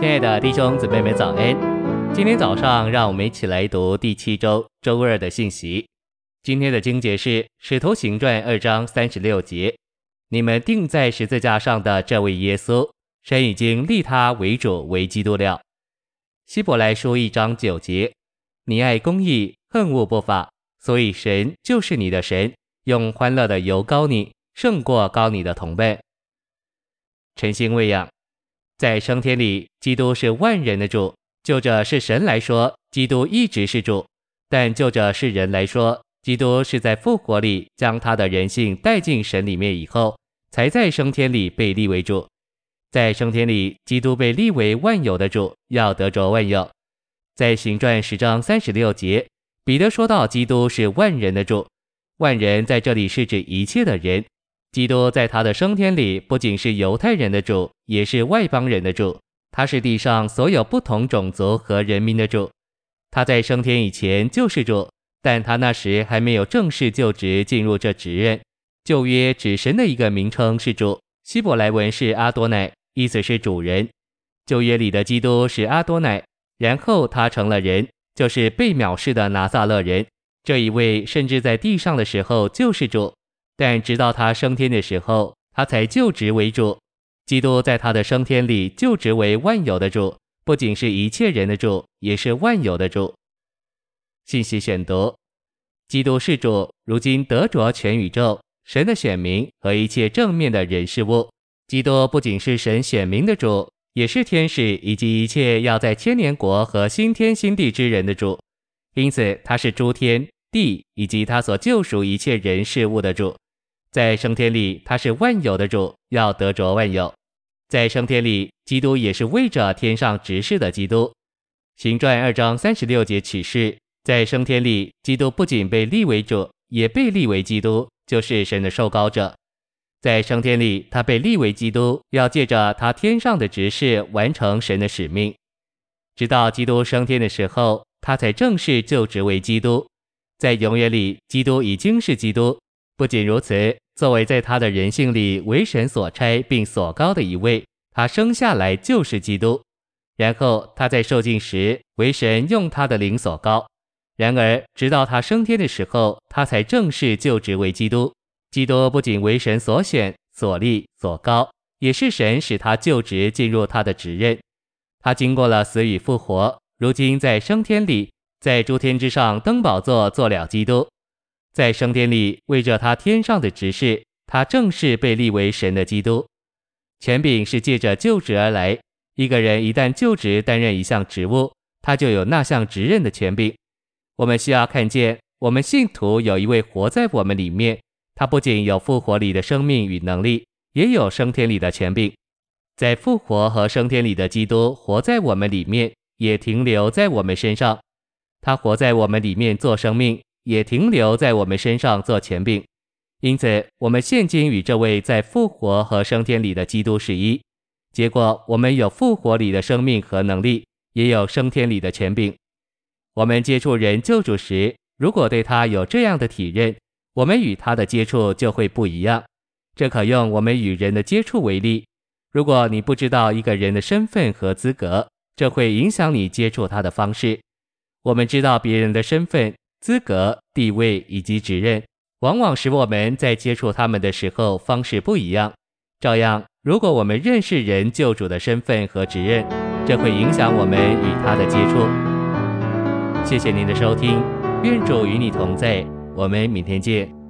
亲爱的弟兄姊妹们，早安！今天早上，让我们一起来读第七周周二的信息。今天的经节是《使徒行传》二章三十六节：“你们钉在十字架上的这位耶稣，神已经立他为主为基督了。”希伯来书一章九节：“你爱公义，恨恶不法，所以神就是你的神，用欢乐的油膏你，胜过膏你的同伴。”晨星喂养。在升天里，基督是万人的主。就着是神来说，基督一直是主；但就着是人来说，基督是在复活里将他的人性带进神里面以后，才在升天里被立为主。在升天里，基督被立为万有的主，要得着万有。在行传十章三十六节，彼得说到基督是万人的主，万人在这里是指一切的人。基督在他的升天里，不仅是犹太人的主，也是外邦人的主。他是地上所有不同种族和人民的主。他在升天以前就是主，但他那时还没有正式就职进入这职任。旧约指神的一个名称是主，希伯来文是阿多乃，意思是主人。旧约里的基督是阿多乃，然后他成了人，就是被藐视的拿撒勒人。这一位甚至在地上的时候就是主。但直到他升天的时候，他才就职为主。基督在他的升天里就职为万有的主，不仅是一切人的主，也是万有的主。信息选读：基督是主，如今得着全宇宙、神的选民和一切正面的人事物。基督不仅是神选民的主，也是天使以及一切要在千年国和新天新地之人的主。因此，他是诸天地以及他所救赎一切人事物的主。在升天里，他是万有的主，要得着万有。在升天里，基督也是为着天上执事的基督。行传二章三十六节启示，在升天里，基督不仅被立为主，也被立为基督，就是神的受膏者。在升天里，他被立为基督，要借着他天上的执事完成神的使命。直到基督升天的时候，他才正式就职为基督。在永远里，基督已经是基督。不仅如此。作为在他的人性里为神所差并所高的一位，他生下来就是基督。然后他在受尽时为神用他的灵所高。然而直到他升天的时候，他才正式就职为基督。基督不仅为神所选、所立、所高，也是神使他就职进入他的职任。他经过了死与复活，如今在升天里，在诸天之上登宝座做了基督。在升天里，为着他天上的执事，他正式被立为神的基督。权柄是借着就职而来。一个人一旦就职担任一项职务，他就有那项职任的权柄。我们需要看见，我们信徒有一位活在我们里面，他不仅有复活里的生命与能力，也有升天里的权柄。在复活和升天里的基督活在我们里面，也停留在我们身上。他活在我们里面做生命。也停留在我们身上做权柄，因此我们现今与这位在复活和升天里的基督是一。结果我们有复活里的生命和能力，也有升天里的权柄。我们接触人救主时，如果对他有这样的体认，我们与他的接触就会不一样。这可用我们与人的接触为例。如果你不知道一个人的身份和资格，这会影响你接触他的方式。我们知道别人的身份。资格、地位以及指认，往往使我们在接触他们的时候方式不一样。照样，如果我们认识人救主的身份和指认，这会影响我们与他的接触。谢谢您的收听，愿主与你同在，我们明天见。